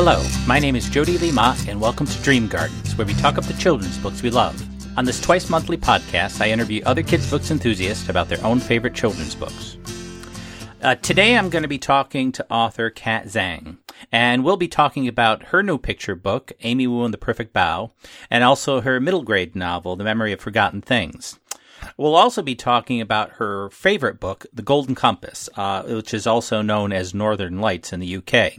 Hello, my name is Jody Lima, and welcome to Dream Gardens, where we talk up the children's books we love. On this twice monthly podcast, I interview other kids' books enthusiasts about their own favorite children's books. Uh, today, I'm going to be talking to author Kat Zhang, and we'll be talking about her new picture book, Amy Wu and the Perfect Bao, and also her middle grade novel, The Memory of Forgotten Things. We'll also be talking about her favorite book, The Golden Compass, uh, which is also known as Northern Lights in the UK.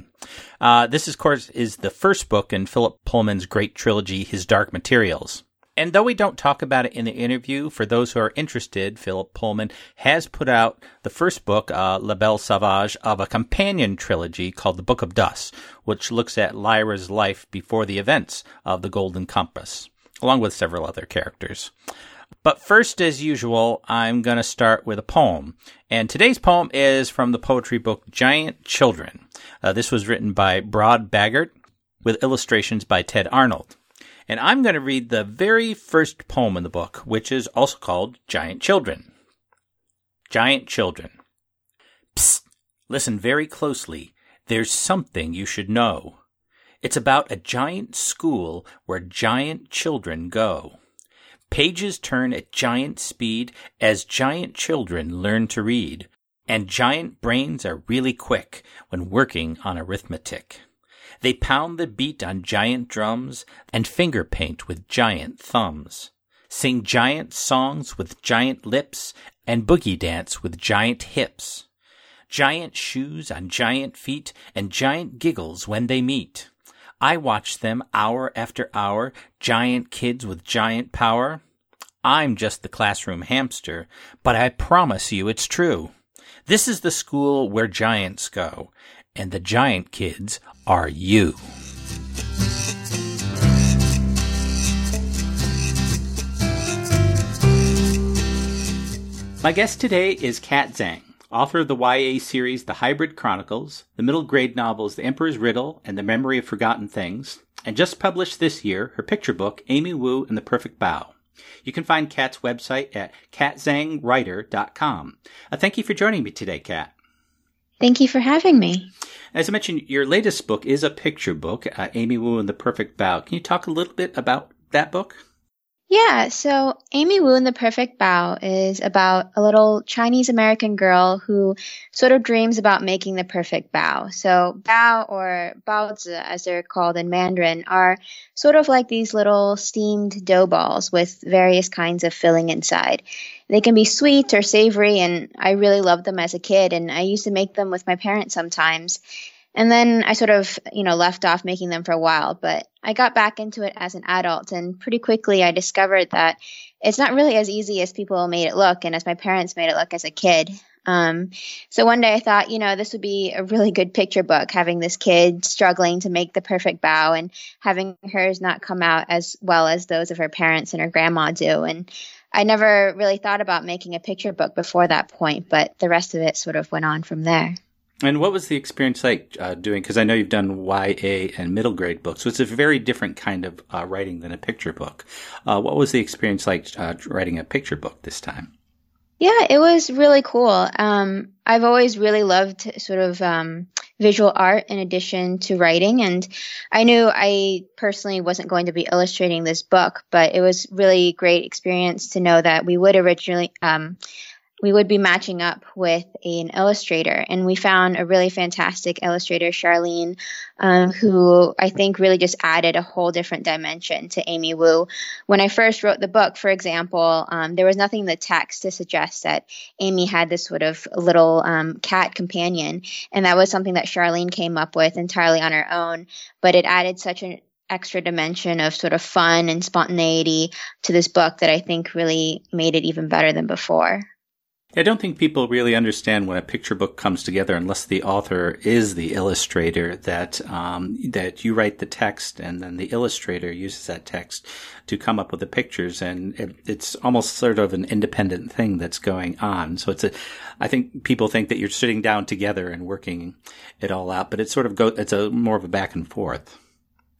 Uh, this, of course, is the first book in Philip Pullman's great trilogy, His Dark Materials. And though we don't talk about it in the interview, for those who are interested, Philip Pullman has put out the first book, uh, La Belle Sauvage, of a companion trilogy called The Book of Dust, which looks at Lyra's life before the events of The Golden Compass, along with several other characters. But first, as usual, I'm going to start with a poem. And today's poem is from the poetry book Giant Children. Uh, this was written by Brod Bagert with illustrations by Tedd Arnold. And I'm going to read the very first poem in the book, which is also called Giant Children. Giant Children. Psst! Listen very closely. There's something you should know. It's about a giant school where giant children go. Pages turn at giant speed as giant children learn to read, and giant brains are really quick when working on arithmetic. They pound the beat on giant drums and finger paint with giant thumbs, sing giant songs with giant lips, and boogie dance with giant hips. Giant shoes on giant feet and giant giggles when they meet. I watch them hour after hour, giant kids with giant power. I'm just the classroom hamster, but I promise you it's true. This is the school where giants go, and the giant kids are you. My guest today is Kat Zhang, author of the YA series The Hybrid Chronicles, the middle grade novels The Emperor's Riddle and The Memory of Forgotten Things, and just published this year her picture book Amy Wu and the Perfect Bao. You can find Kat's website at katzhangwriter.com. Uh, thank you for joining me today, Kat. Thank you for having me. As I mentioned, your latest book is a picture book, uh, Amy Wu and the Perfect Bao. Can you talk a little bit about that book? Yeah, so Amy Wu in The Perfect Bao is about a little Chinese American girl who sort of dreams about making the perfect bao. So, bao or baozi, as they're called in Mandarin, are sort of like these little steamed dough balls with various kinds of filling inside. They can be sweet or savory, and I really loved them as a kid, and I used to make them with my parents sometimes. And then I sort of, you know, left off making them for a while, but I got back into it as an adult and pretty quickly I discovered that it's not really as easy as people made it look and as my parents made it look as a kid. Um, so one day I thought, you know, this would be a really good picture book, having this kid struggling to make the perfect bao and having hers not come out as well as those of her parents and her grandma do. And I never really thought about making a picture book before that point, but the rest of it sort of went on from there. And what was the experience like uh, doing? Because I know you've done YA and middle grade books, so it's a very different kind of uh, writing than a picture book. Uh, what was the experience like uh, writing a picture book this time? Yeah, it was really cool. Um, I've always really loved sort of um, visual art in addition to writing, and I knew I personally wasn't going to be illustrating this book, but it was really great experience to know that we would originally. Um, we would be matching up with an illustrator. And we found a really fantastic illustrator, Charlene, um, who I think really just added a whole different dimension to Amy Wu. When I first wrote the book, for example, um, there was nothing in the text to suggest that Amy had this sort of little um, cat companion. And that was something that Charlene came up with entirely on her own. But it added such an extra dimension of sort of fun and spontaneity to this book that I think really made it even better than before. I don't think people really understand when a picture book comes together unless the author is the illustrator that um, that you write the text and then the illustrator uses that text to come up with the pictures and it, it's almost sort of an independent thing that's going on. So it's a I think people think that you're sitting down together and working it all out, but it's sort of go it's a more of a back and forth.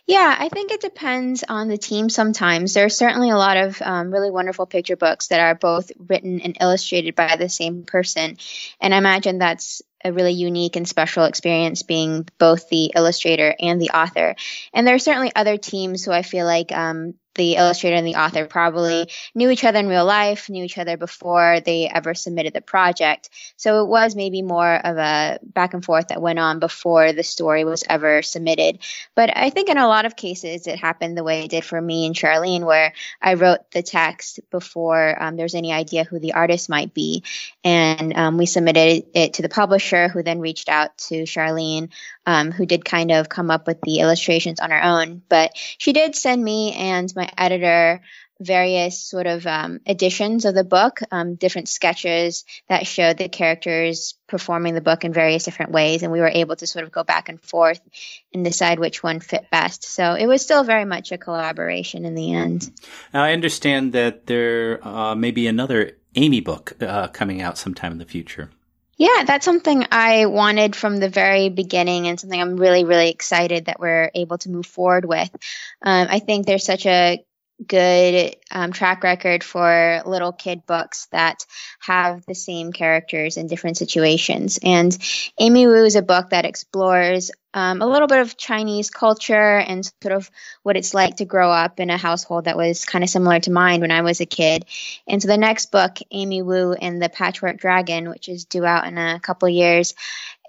Yeah, I think it depends on the team sometimes. There are certainly a lot of um, really wonderful picture books that are both written and illustrated by the same person. And I imagine that's a really unique and special experience being both the illustrator and the author. And there are certainly other teams who I feel like um, the illustrator and the author probably knew each other in real life, knew each other before they ever submitted the project. So it was maybe more of a back and forth that went on before the story was ever submitted. But I think in a lot of cases it happened the way it did for me and Charlene, where I wrote the text before um, there was any idea who the artist might be. And um, we submitted it to the publisher, who then reached out to Charlene um, who did kind of come up with the illustrations on her own. But she did send me and my editor various sort of um, editions of the book, um, different sketches that showed the characters performing the book in various different ways, and we were able to sort of go back and forth and decide which one fit best. So it was still very much a collaboration in the end. Now I understand that there uh, may be another Amy book uh, coming out sometime in the future. Yeah, that's something I wanted from the very beginning and something I'm really, really excited that we're able to move forward with. Um, I think there's such a good um, track record for little kid books that have the same characters in different situations. And Amy Wu is a book that explores um, a little bit of Chinese culture and sort of what it's like to grow up in a household that was kind of similar to mine when I was a kid. And so the next book, Amy Wu and the Patchwork Dragon, which is due out in a couple years,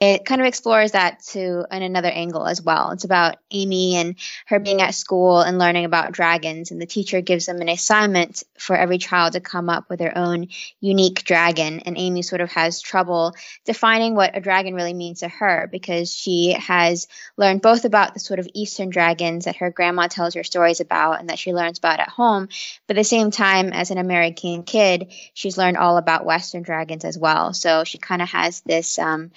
it kind of explores that to in another angle as well. It's about Amy and her being at school and learning about dragons, and the teacher gives them an assignment for every child to come up with their own unique dragon. And Amy sort of has trouble defining what a dragon really means to her because she has learned both about the sort of Eastern dragons that her grandma tells her stories about and that she learns about at home, but at the same time, as an American kid, she's learned all about Western dragons as well. So she kind of has this. Um,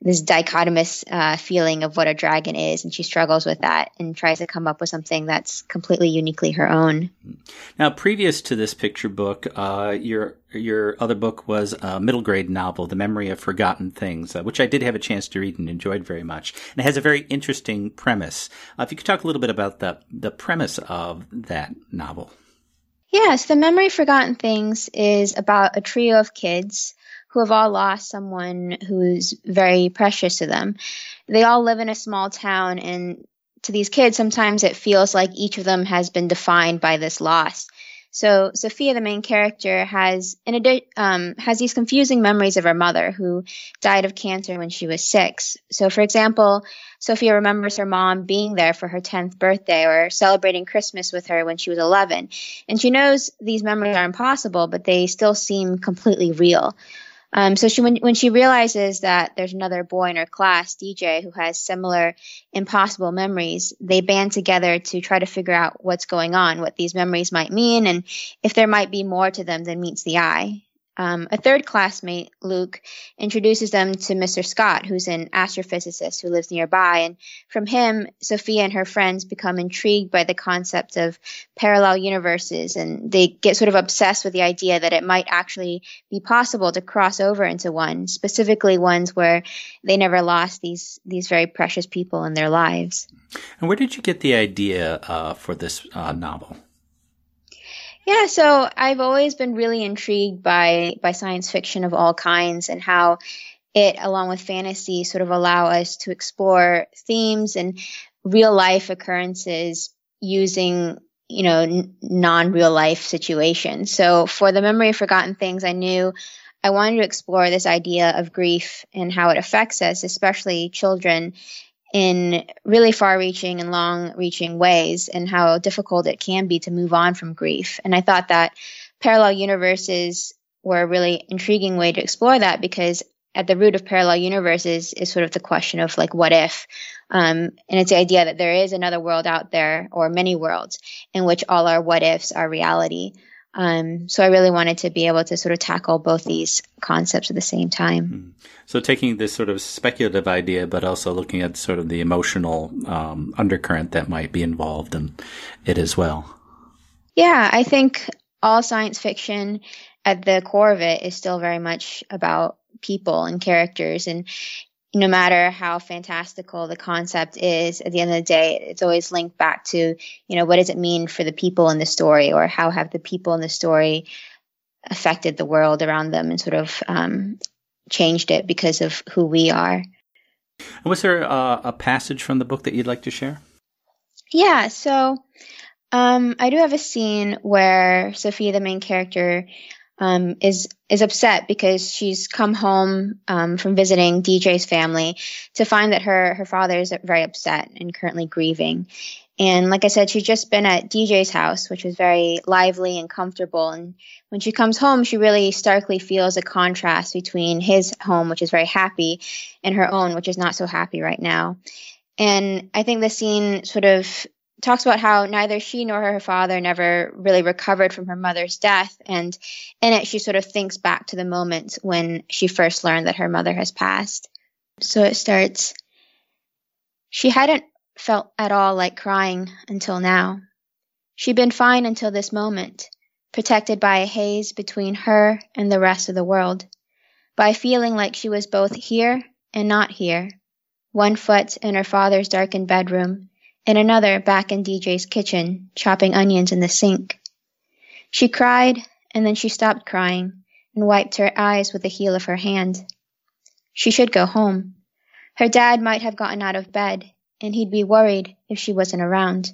this dichotomous uh, feeling of what a dragon is, and she struggles with that and tries to come up with something that's completely uniquely her own. Now, previous to this picture book, uh, your your other book was a middle grade novel, The Memory of Forgotten Things, uh, which I did have a chance to read and enjoyed very much. And it has a very interesting premise. Uh, if you could talk a little bit about the the premise of that novel. Yes, The Memory of Forgotten Things is about a trio of kids who have all lost someone who's very precious to them. They all live in a small town, and to these kids, sometimes it feels like each of them has been defined by this loss. So Sophia, the main character, has in adi- um, has these confusing memories of her mother, who died of cancer when she was six. So, for example, Sophia remembers her mom being there for her 10th birthday or celebrating Christmas with her when she was 11, and she knows these memories are impossible, but they still seem completely real. Um, so she when when she realizes that there's another boy in her class, DJ, who has similar impossible memories, they band together to try to figure out what's going on, what these memories might mean, and if there might be more to them than meets the eye. Um, a third classmate, Luke, introduces them to Mr. Scott, who's an astrophysicist who lives nearby. And from him, Sophia and her friends become intrigued by the concept of parallel universes. And they get sort of obsessed with the idea that it might actually be possible to cross over into one, specifically ones where they never lost these, these very precious people in their lives. And where did you get the idea uh, for this uh, novel? Yeah, so I've always been really intrigued by by science fiction of all kinds and how it, along with fantasy, sort of allow us to explore themes and real life occurrences using you know n- non real life situations. So for the memory of forgotten things, I knew I wanted to explore this idea of grief and how it affects us, especially children, in really far reaching and long reaching ways and how difficult it can be to move on from grief. And I thought that parallel universes were a really intriguing way to explore that because at the root of parallel universes is sort of the question of like what if um, and it's the idea that there is another world out there or many worlds in which all our what ifs are reality um, so I really wanted to be able to sort of tackle both these concepts at the same time. Hmm. So taking this sort of speculative idea, but also looking at sort of the emotional um, undercurrent that might be involved in it as well. Yeah, I think all science fiction at the core of it is still very much about people and characters and no matter how fantastical the concept is, at the end of the day, it's always linked back to, you know, what does it mean for the people in the story or how have the people in the story affected the world around them and sort of um, changed it because of who we are. Was there a, a passage from the book that you'd like to share? Yeah, so um, I do have a scene where Sophia, the main character, um, is is upset because she's come home um, from visiting DJ's family to find that her her father is very upset and currently grieving. And like I said, she's just been at DJ's house, which was very lively and comfortable. And when she comes home, she really starkly feels a contrast between his home, which is very happy, and her own, which is not so happy right now. And I think the scene sort of talks about how neither she nor her father never really recovered from her mother's death. And in it, she sort of thinks back to the moment when she first learned that her mother has passed. So it starts She hadn't felt at all like crying until now. She'd been fine until this moment, protected by a haze between her and the rest of the world, by feeling like she was both here and not here, one foot in her father's darkened bedroom, and another back in DJ's kitchen, chopping onions in the sink. She cried, and then she stopped crying and wiped her eyes with the heel of her hand. She should go home. Her dad might have gotten out of bed, and he'd be worried if she wasn't around.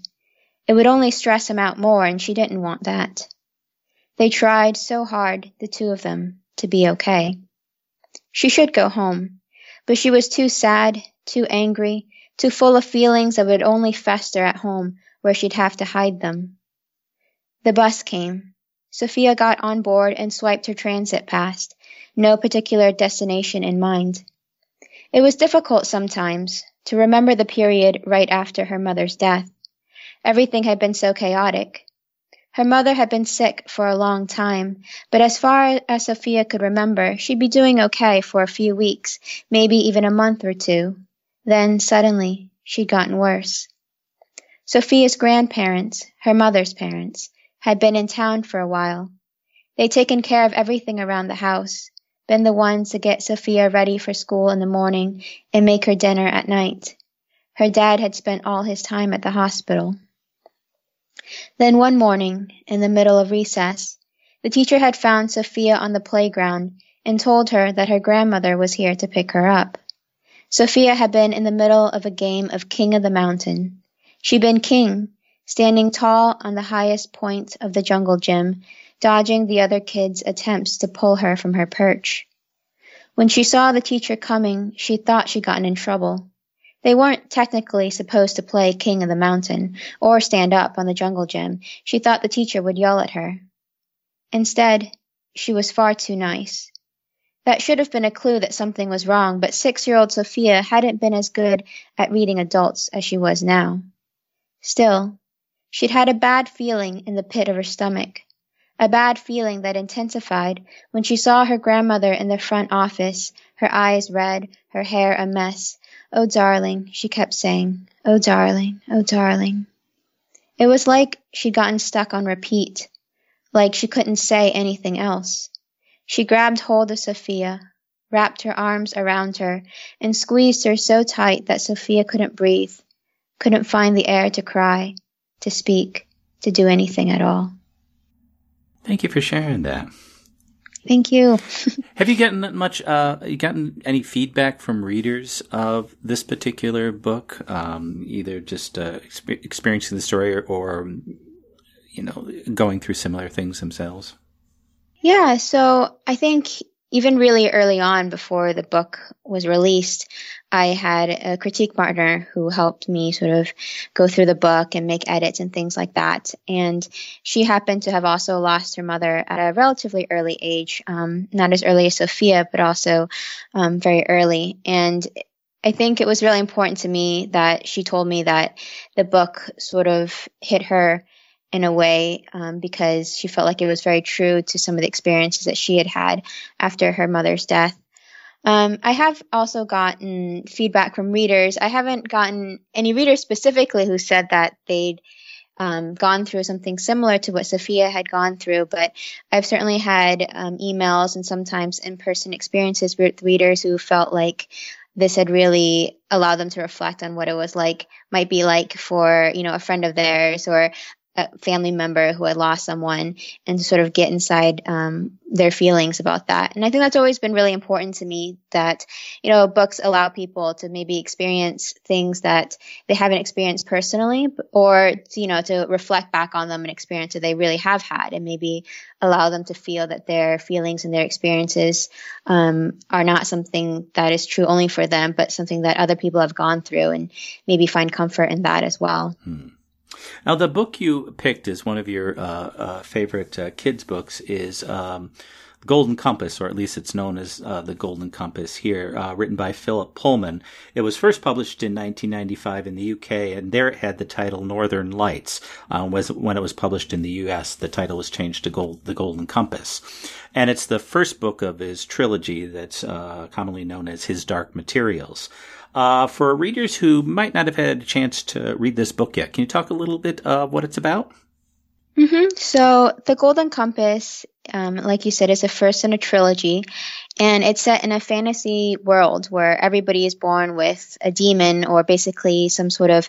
It would only stress him out more, and she didn't want that. They tried so hard, the two of them, to be okay. She should go home, but she was too sad, too angry, too full of feelings that would only fester at home where she'd have to hide them. The bus came. Sophia got on board and swiped her transit pass, no particular destination in mind. It was difficult sometimes, to remember the period right after her mother's death. Everything had been so chaotic. Her mother had been sick for a long time, but as far as Sophia could remember, she'd be doing okay for a few weeks, maybe even a month or two. Then, suddenly, she'd gotten worse. Sophia's grandparents, her mother's parents, had been in town for a while. They'd taken care of everything around the house, been the ones to get Sophia ready for school in the morning and make her dinner at night. Her dad had spent all his time at the hospital. Then one morning, in the middle of recess, the teacher had found Sophia on the playground and told her that her grandmother was here to pick her up. Sophia had been in the middle of a game of King of the Mountain. She'd been king, standing tall on the highest point of the jungle gym, dodging the other kids' attempts to pull her from her perch. When she saw the teacher coming, she thought she'd gotten in trouble. They weren't technically supposed to play King of the Mountain or stand up on the jungle gym. She thought the teacher would yell at her. Instead, she was far too nice. That should have been a clue that something was wrong, but six year old Sophia hadn't been as good at reading adults as she was now. Still, she'd had a bad feeling in the pit of her stomach a bad feeling that intensified when she saw her grandmother in the front office, her eyes red, her hair a mess. Oh, darling, she kept saying. Oh, darling, oh, darling. It was like she'd gotten stuck on repeat, like she couldn't say anything else. She grabbed hold of Sophia, wrapped her arms around her, and squeezed her so tight that Sophia couldn't breathe, couldn't find the air to cry, to speak, to do anything at all. Thank you for sharing that. Thank you. Have you gotten much? Uh, you gotten any feedback from readers of this particular book? Um, either just uh, exp- experiencing the story, or, or, you know, going through similar things themselves. Yeah. So I think even really early on, before the book was released, I had a critique partner who helped me sort of go through the book and make edits and things like that. And she happened to have also lost her mother at a relatively early age, um, not as early as Sophia, but also um, very early. And I think it was really important to me that she told me that the book sort of hit her in a way um, because she felt like it was very true to some of the experiences that she had had after her mother's death. Um, I have also gotten feedback from readers. I haven't gotten any readers specifically who said that they'd um, gone through something similar to what Sophia had gone through, but I've certainly had um, emails and sometimes in person experiences with readers who felt like this had really allowed them to reflect on what it was like, might be like for, you know, a friend of theirs or a family member who had lost someone and sort of get inside um, their feelings about that. And I think that's always been really important to me that, you know, books allow people to maybe experience things that they haven't experienced personally or, you know, to reflect back on them and experience that they really have had and maybe allow them to feel that their feelings and their experiences um, are not something that is true only for them, but something that other people have gone through and maybe find comfort in that as well. Hmm. Now, the book you picked as one of your uh, uh, favorite uh, kids' books is um, Golden Compass, or at least it's known as uh, The Golden Compass here, uh, written by Philip Pullman. It was first published in 1995 in the UK, and there it had the title Northern Lights. Uh, was when it was published in the US, the title was changed to Gold, The Golden Compass. And it's the first book of his trilogy that's commonly known as His Dark Materials. Uh, for readers who might not have had a chance to read this book yet, can you talk a little bit of what it's about? Mm-hmm. So, The Golden Compass, um, like you said, it's the first in a trilogy, and it's set in a fantasy world where everybody is born with a daemon or basically some sort of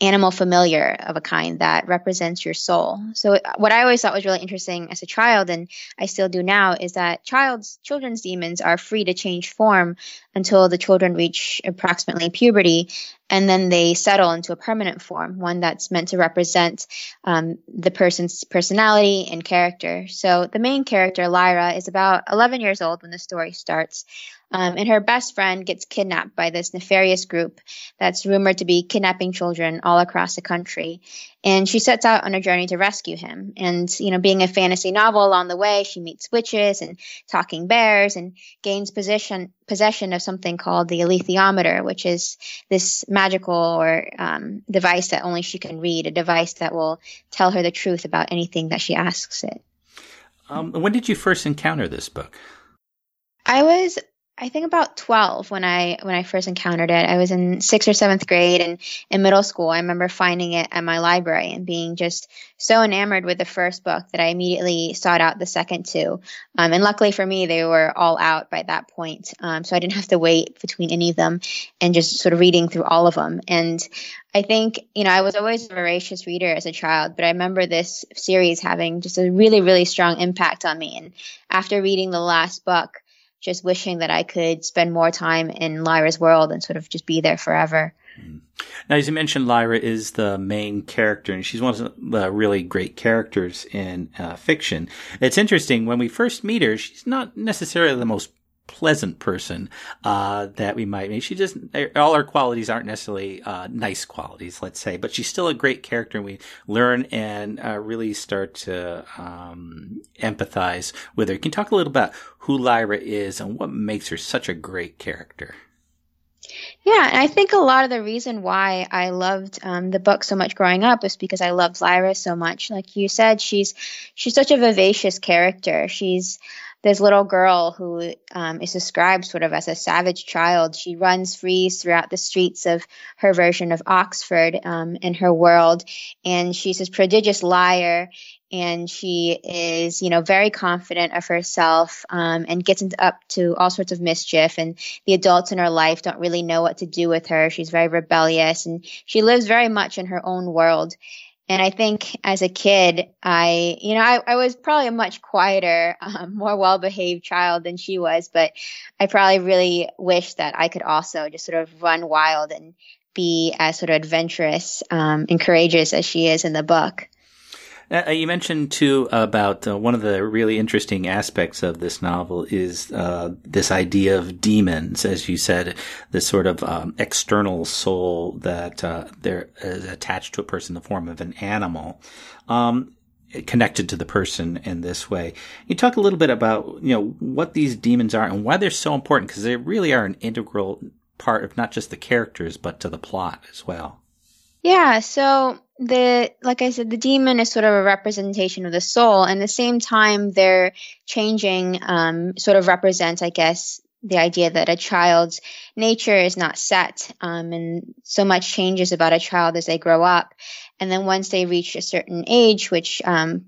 animal familiar of a kind that represents your soul. So what I always thought was really interesting as a child and I still do now is that child's children's daemons are free to change form until the children reach approximately puberty and then they settle into a permanent form, one that's meant to represent um, the person's personality and character. So the main character, Lyra, is about 11 years old when the story starts. Um, and her best friend gets kidnapped by this nefarious group that's rumored to be kidnapping children all across the country. And she sets out on a journey to rescue him. And, you know, being a fantasy novel along the way, she meets witches and talking bears and gains possession, possession of something called the alethiometer, which is this magical or um, device that only she can read, a device that will tell her the truth about anything that she asks it. Um, when did you first encounter this book? I was I think about 12 when I when I first encountered it. I was in 6th or 7th grade and in middle school. I remember finding it at my library and being just so enamored with the first book that I immediately sought out the second two. Um, and luckily for me, they were all out by that point. Um, so I didn't have to wait between any of them and just sort of reading through all of them. And I think, you know, I was always a voracious reader as a child, but I remember this series having just a really, really strong impact on me. And after reading the last book, just wishing that I could spend more time in Lyra's world and sort of just be there forever. Now, as you mentioned, Lyra is the main character, and she's one of the really great characters in uh, fiction. It's interesting when we first meet her; she's not necessarily the most pleasant person uh, that we might meet. She just all her qualities aren't necessarily uh, nice qualities, let's say, but she's still a great character, and we learn and uh, really start to um, empathize with her. You Can talk a little about who Lyra is and what makes her such a great character? Yeah, and I think a lot of the reason why I loved um, the book so much growing up was because I loved Lyra so much. Like you said, she's she's such a vivacious character. She's this little girl who um, is described sort of as a savage child. She runs free throughout the streets of her version of Oxford um, in her world, and she's this prodigious liar. And she is, you know, very confident of herself um, and gets up to all sorts of mischief. And the adults in her life don't really know what to do with her. She's very rebellious and she lives very much in her own world. And I think as a kid, I, you know, I, I was probably a much quieter, um, more well behaved child than she was, but I probably really wish that I could also just sort of run wild and be as sort of adventurous um, and courageous as she is in the book. Uh, uh, you mentioned too about uh, one of the really interesting aspects of this novel is uh, this idea of daemons, as you said, this sort of um, external soul that uh, there is attached to a person in the form of an animal. Um, connected to the person in this way. You talk a little bit about, you know, what these daemons are and why they're so important because they really are an integral part of not just the characters, but to the plot as well. Yeah. So the like I said, the daemon is sort of a representation of the soul, and the same time, they're changing. Um, sort of represents, I guess, the idea that a child's nature is not set, um, and so much changes about a child as they grow up, and then once they reach a certain age, which um,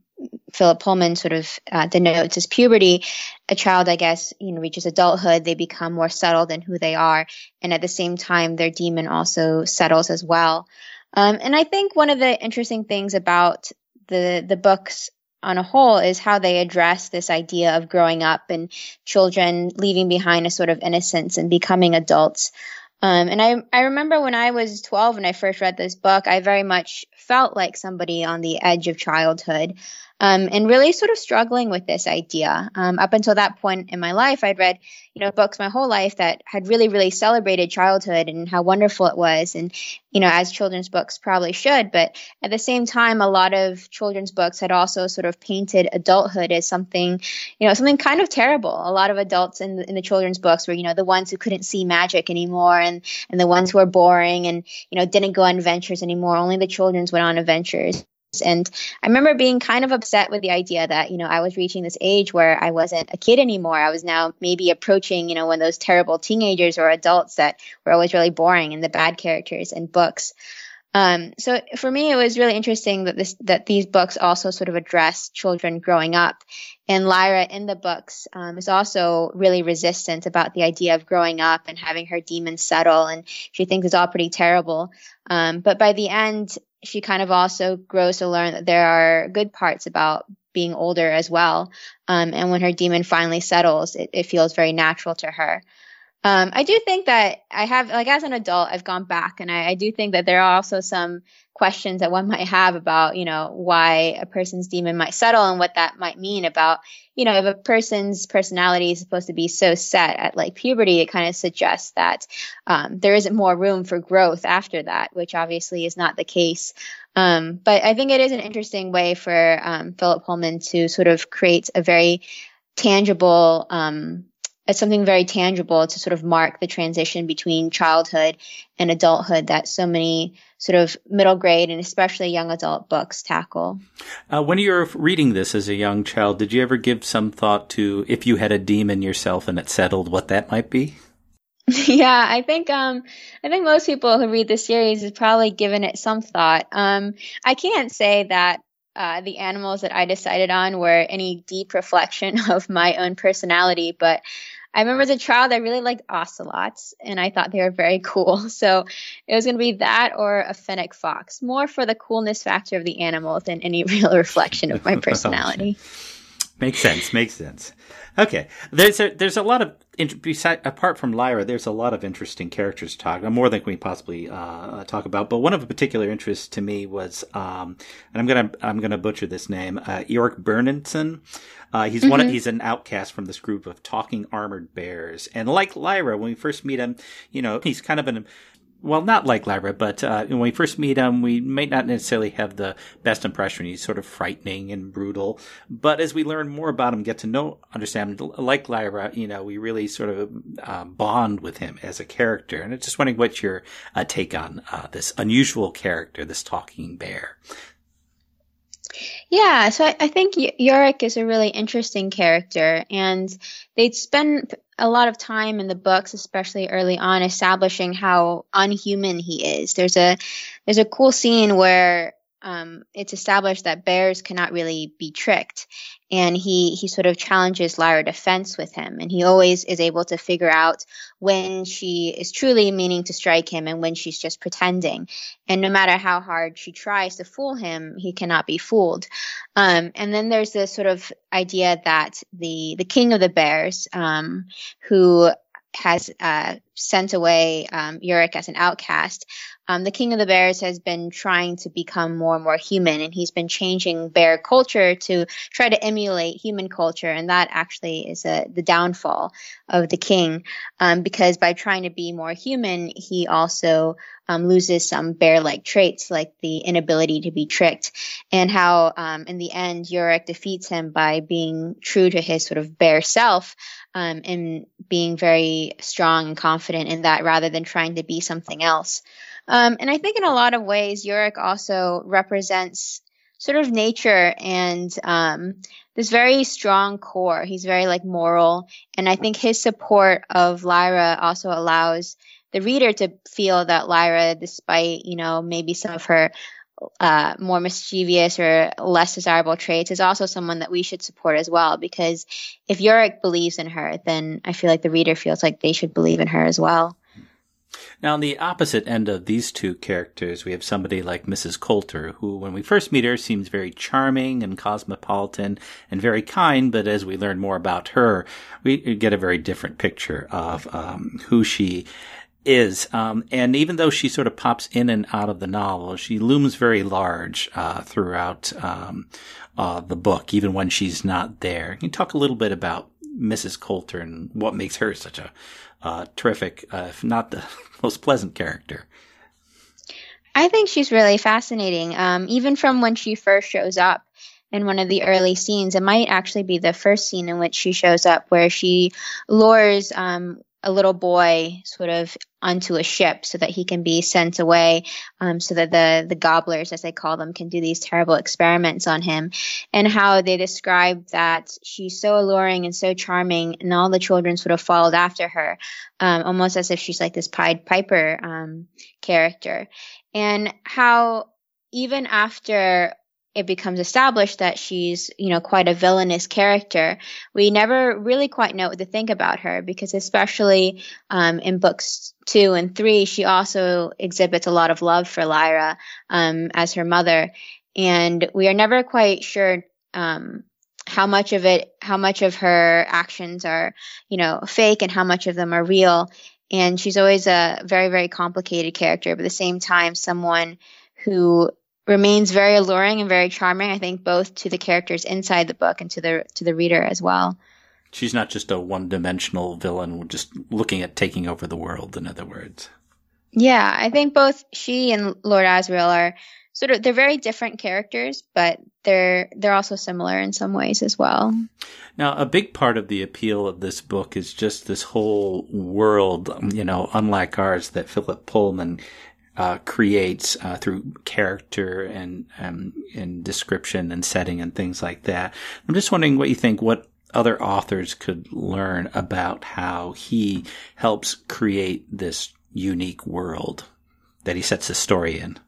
Philip Pullman sort of uh, denotes as puberty, a child, I guess, you know, reaches adulthood, they become more settled in who they are, and at the same time, their daemon also settles as well. Um, and I think one of the interesting things about the the books on a whole is how they address this idea of growing up and children leaving behind a sort of innocence and becoming adults. Um, and I, I remember when I was 12 and I first read this book, I very much felt like somebody on the edge of childhood um, and really sort of struggling with this idea. Um, up until that point in my life, I'd read, you know, books my whole life that had really, really celebrated childhood and how wonderful it was, and you know, as children's books probably should. But at the same time, a lot of children's books had also sort of painted adulthood as something, you know, something kind of terrible. A lot of adults in the, in the children's books were, you know, the ones who couldn't see magic anymore, and and the ones who were boring and you know didn't go on adventures anymore. Only the children's went on adventures. And I remember being kind of upset with the idea that, you know, I was reaching this age where I wasn't a kid anymore. I was now maybe approaching, you know, one of those terrible teenagers or adults that were always really boring and the bad characters in books. Um, so for me, it was really interesting that this that these books also sort of address children growing up, and Lyra in the books um, is also really resistant about the idea of growing up and having her daemons settle, and she thinks it's all pretty terrible. Um, but by the end, she kind of also grows to learn that there are good parts about being older as well. Um, and when her daemon finally settles, it, it feels very natural to her. Um, I do think that I have, like, as an adult, I've gone back and I, I, do think that there are also some questions that one might have about, you know, why a person's daemon might settle and what that might mean about, you know, if a person's personality is supposed to be so set at like puberty, it kind of suggests that um, there isn't more room for growth after that, which obviously is not the case. Um, but I think it is an interesting way for um, Philip Pullman to sort of create a very tangible um, as something very tangible to sort of mark the transition between childhood and adulthood that so many sort of middle grade and especially young adult books tackle. Uh, when you were reading this as a young child, did you ever give some thought to if you had a daemon yourself and it settled, what that might be? yeah, I think um, I think most people who read the series have probably given it some thought. Um, I can't say that uh, the animals that I decided on were any deep reflection of my own personality, but I remember as a child, I really liked ocelots and I thought they were very cool. So it was going to be that or a fennec fox, more for the coolness factor of the animal than any real reflection of my oh, personality. Makes sense. Makes sense. Okay, there's a, there's a lot of beside, apart from Lyra, there's a lot of interesting characters to talk. More than we possibly uh, talk about, but one of particular interest to me was, um, and I'm gonna I'm gonna butcher this name, uh, Byrnison. Uh, he's mm-hmm. one. Of, mm-hmm. he's an outcast from this group of talking armored bears, and like Lyra, when we first meet him, you know, he's kind of an well, not like Lyra, but uh, when we first meet him, we may not necessarily have the best impression. He's sort of frightening and brutal. But as we learn more about him, get to know, understand him, like Lyra, you know, we really sort of uh, bond with him as a character. And I'm just wondering what your uh, take on uh, this unusual character, this talking bear. Yeah, so I, I think Iorek is a really interesting character, and they spend a lot of time in the books, especially early on, establishing how unhuman he is. There's a there's a cool scene where um, it's established that bears cannot really be tricked, and he he sort of challenges Lyra to fence with him, and he always is able to figure out when she is truly meaning to strike him and when she's just pretending. And no matter how hard she tries to fool him, he cannot be fooled. Um, and then there's this sort of idea that the the king of the bears, um, who has uh, sent away um, Iorek as an outcast, um, the King of the Bears has been trying to become more and more human, and he's been changing bear culture to try to emulate human culture, and that actually is a, the downfall of the king, um, because by trying to be more human, he also um, loses some bear-like traits, like the inability to be tricked, and how um, in the end Iorek defeats him by being true to his sort of bear self. Um, and being very strong and confident in that rather than trying to be something else. Um, and I think in a lot of ways, Iorek also represents sort of nature and um, this very strong core. He's very like moral, and I think his support of Lyra also allows the reader to feel that Lyra, despite you know maybe some of her uh, more mischievous or less desirable traits, is also someone that we should support as well. Because if Iorek believes in her, then I feel like the reader feels like they should believe in her as well. Now, on the opposite end of these two characters, we have somebody like Mrs. Coulter, who, when we first meet her, seems very charming and cosmopolitan and very kind. But as we learn more about her, we get a very different picture of um, who she is. Um, and even though she sort of pops in and out of the novel, she looms very large uh, throughout um, uh, the book, even when she's not there. Can you talk a little bit about Mrs. Coulter and what makes her such a uh, terrific, uh, if not the most pleasant character. I think she's really fascinating. Um, even from when she first shows up in one of the early scenes, it might actually be the first scene in which she shows up, where she lures um, a little boy sort of onto a ship so that he can be sent away um, so that the the gobblers as they call them can do these terrible experiments on him. And how they describe that she's so alluring and so charming and all the children sort of followed after her um, almost as if she's like this pied piper um, character. And how even after it becomes established that she's, you know, quite a villainous character, we never really quite know what to think about her because, especially um, in books two and three, she also exhibits a lot of love for Lyra um, as her mother. And we are never quite sure um, how much of it, how much of her actions are, you know, fake and how much of them are real. And she's always a very, very complicated character, but at the same time, someone who remains very alluring and very charming. I think both to the characters inside the book and to the to the reader as well. She's not just a one-dimensional villain, just looking at taking over the world. In other words. Yeah, I think both she and Lord Asriel are sort of they're very different characters, but they're they're also similar in some ways as well. Now, a big part of the appeal of this book is just this whole world, you know, unlike ours that Philip Pullman uh, creates uh, through character and um, and description and setting and things like that. I'm just wondering what you think. What other authors could learn about how he helps create this unique world that he sets the story in.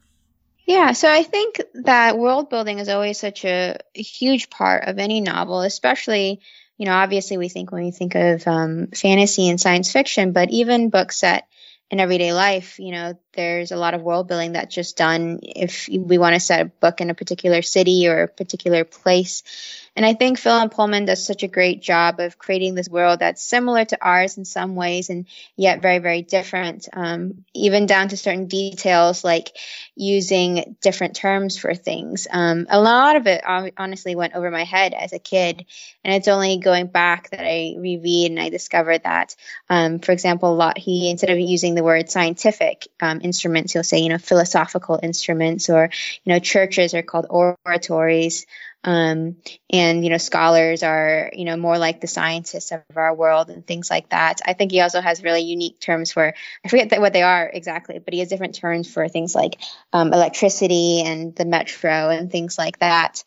Yeah, so I think that world building is always such a, huge part of any novel, especially you know obviously we think when we think of um, fantasy and science fiction, but even books set in everyday life, you know, there's a lot of world building that's just done if we want to set a book in a particular city or a particular place. And I think Philip Pullman does such a great job of creating this world that's similar to ours in some ways and yet very, very different, um, even down to certain details like using different terms for things. Um, a lot of it honestly went over my head as a kid. And it's only going back that I reread and I discovered that, um, for example, a lot he, instead of using the word scientific um, instruments, he'll say, you know, philosophical instruments or, you know, churches are called oratories. Um, and, you know, scholars are, you know, more like the scientists of our world and things like that. I think he also has really unique terms for, I forget what they are exactly, but he has different terms for things like um, electricity and the metro and things like that.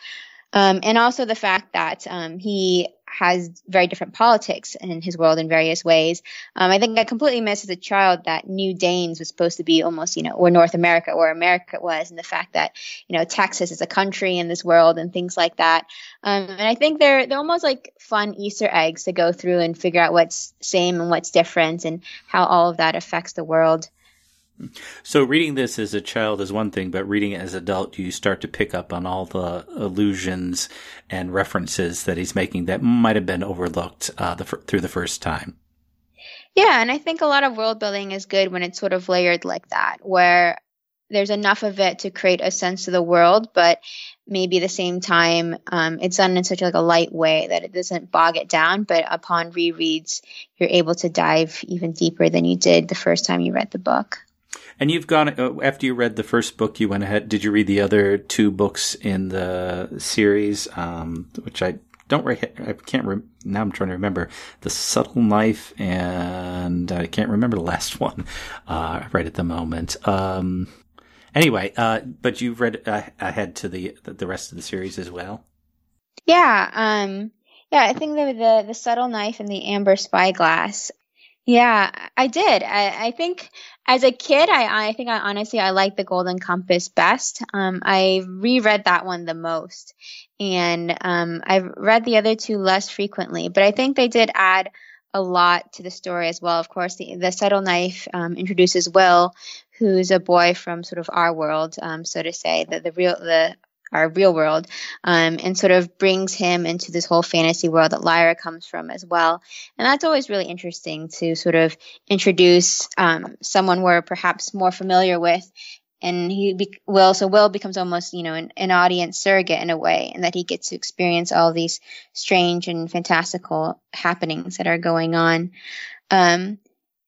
Um, and also the fact that um, he has very different politics in his world in various ways. Um, I think I completely missed as a child that New Danes was supposed to be almost, you know, or North America or America was, and the fact that, you know, Texas is a country in this world and things like that. Um, and I think they're they're almost like fun Easter eggs to go through and figure out what's same and what's different and how all of that affects the world. So reading this as a child is one thing, but reading it as an adult, you start to pick up on all the allusions and references that he's making that might have been overlooked uh, the, through the first time. Yeah, and I think a lot of world building is good when it's sort of layered like that, where there's enough of it to create a sense of the world, but maybe at the same time um, it's done in such like a light way that it doesn't bog it down. But upon rereads, you're able to dive even deeper than you did the first time you read the book. And you've gone uh, after you read the first book. You went ahead. Did you read the other two books in the series, um, which I don't. I can't. Re- now I'm trying to remember the subtle knife, and I can't remember the last one uh, right at the moment. Um, anyway, uh, but you've read uh, ahead to the the rest of the series as well. Yeah. Um, yeah. I think the the, the subtle knife and the amber spyglass. Yeah, I did. I, I think as a kid, I, I think I honestly I like the Golden Compass best. Um, I reread that one the most, and um, I've read the other two less frequently. But I think they did add a lot to the story as well. Of course, the, the subtle knife um, introduces Will, who's a boy from sort of our world, um, so to say, the, the real the our real world, um, and sort of brings him into this whole fantasy world that Lyra comes from as well. And that's always really interesting to sort of introduce um, someone we're perhaps more familiar with and he be- will so will becomes almost you know an, an, audience surrogate in a way and that he gets to experience all these strange and fantastical happenings that are going on um,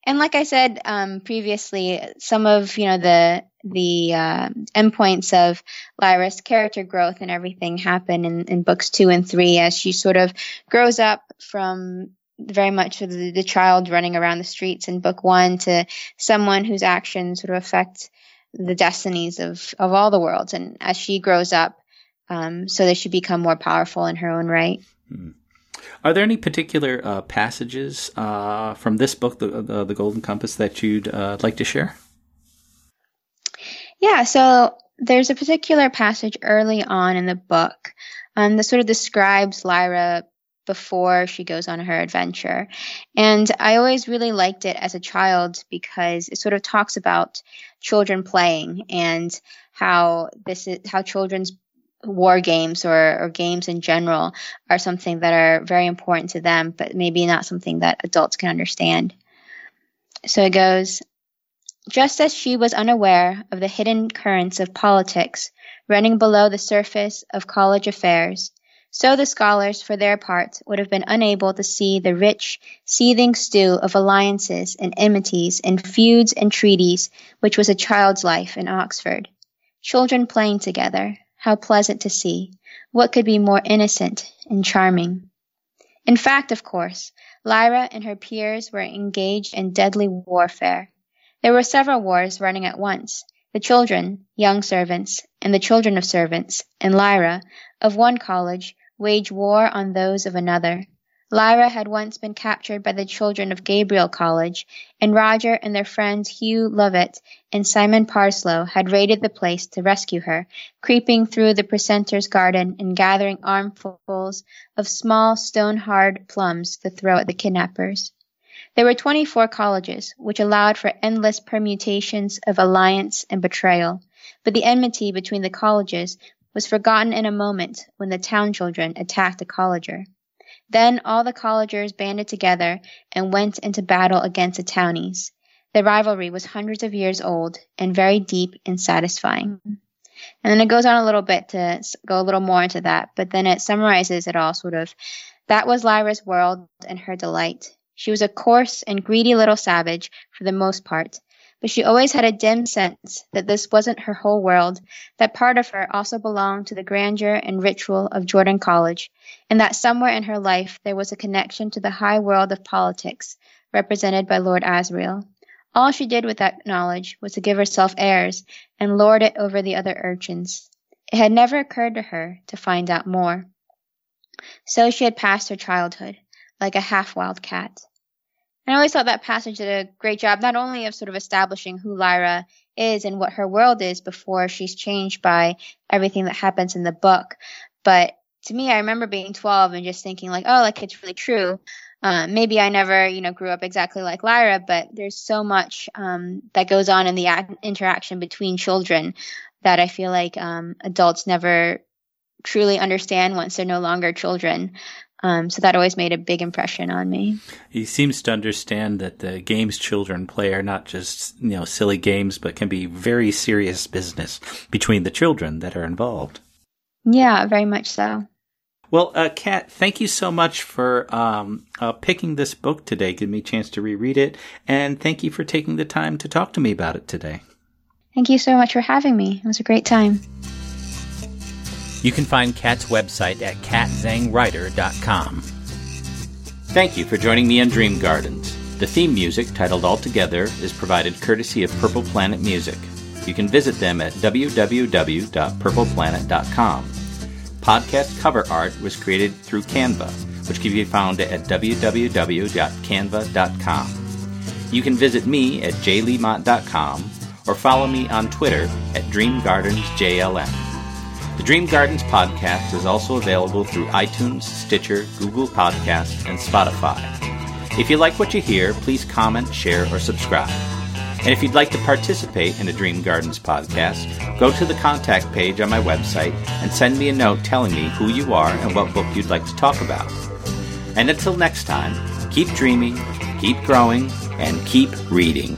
and like i said um, previously some of you know the the uh, endpoints of lyra's character growth and everything happen in, in books two and three as she sort of grows up from very much the, the child running around the streets in book one to someone whose actions sort of affect the destinies of, of all the worlds. And as she grows up, um, so that she become more powerful in her own right. Hmm. Are there any particular uh, passages uh, from this book, the, the, the Golden Compass, that you'd uh, like to share? Yeah, so there's a particular passage early on in the book um, that sort of describes Lyra before she goes on her adventure. And I always really liked it as a child because it sort of talks about children playing and how this is how children's war games or, or games in general are something that are very important to them, but maybe not something that adults can understand. So it goes, just as she was unaware of the hidden currents of politics running below the surface of college affairs, so the scholars, for their part, would have been unable to see the rich, seething stew of alliances and enmities and feuds and treaties which was a child's life in Oxford. Children playing together, how pleasant to see! What could be more innocent and charming? In fact, of course, Lyra and her peers were engaged in deadly warfare. There were several wars running at once. The children, young servants, and the children of servants, and Lyra, of one college, wage war on those of another. Lyra had once been captured by the children of Gabriel College, and Roger and their friends Hugh Lovett and Simon Parslow had raided the place to rescue her, creeping through the precentor's garden and gathering armfuls of small stone-hard plums to throw at the kidnappers. There were twenty-four colleges, which allowed for endless permutations of alliance and betrayal, but the enmity between the colleges was forgotten in a moment when the town children attacked a colleger. Then all the collegers banded together and went into battle against the townies. The rivalry was hundreds of years old and very deep and satisfying. And then it goes on a little bit to go a little more into that, but then it summarizes it all sort of. That was Lyra's world and her delight. She was a coarse and greedy little savage for the most part, but she always had a dim sense that this wasn't her whole world, that part of her also belonged to the grandeur and ritual of Jordan College, and that somewhere in her life there was a connection to the high world of politics, represented by Lord Asriel. All she did with that knowledge was to give herself airs and lord it over the other urchins. It had never occurred to her to find out more. So she had passed her childhood, like a half wild cat. And I always thought that passage did a great job, not only of sort of establishing who Lyra is and what her world is before she's changed by everything that happens in the book, but to me, I remember being 12 and just thinking like, oh, like it's really true. Uh, maybe I never, you know, grew up exactly like Lyra, but there's so much um, that goes on in the interaction between children that I feel like um, adults never truly understand once they're no longer children. Um, so that always made a big impression on me. He seems to understand that the games children play are not just you know silly games, but can be very serious business between the children that are involved. Yeah, very much so. Well, uh, Kat, thank you so much for um, uh, picking this book today, giving me a chance to reread it, and thank you for taking the time to talk to me about it today. Thank you so much for having me. It was a great time. You can find Kat's website at katzhangwriter.com. Thank you for joining me on Dream Gardens. The theme music, titled All Together, is provided courtesy of Purple Planet Music. You can visit them at www.purpleplanet.com. Podcast cover art was created through Canva, which can be found at www.canva.com. You can visit me at jlemont.com or follow me on Twitter at DreamGardensJLM. The Dream Gardens podcast is also available through iTunes, Stitcher, Google Podcasts, and Spotify. If you like what you hear, please comment, share, or subscribe. And if you'd like to participate in a Dream Gardens podcast, go to the contact page on my website and send me a note telling me who you are and what book you'd like to talk about. And until next time, keep dreaming, keep growing, and keep reading.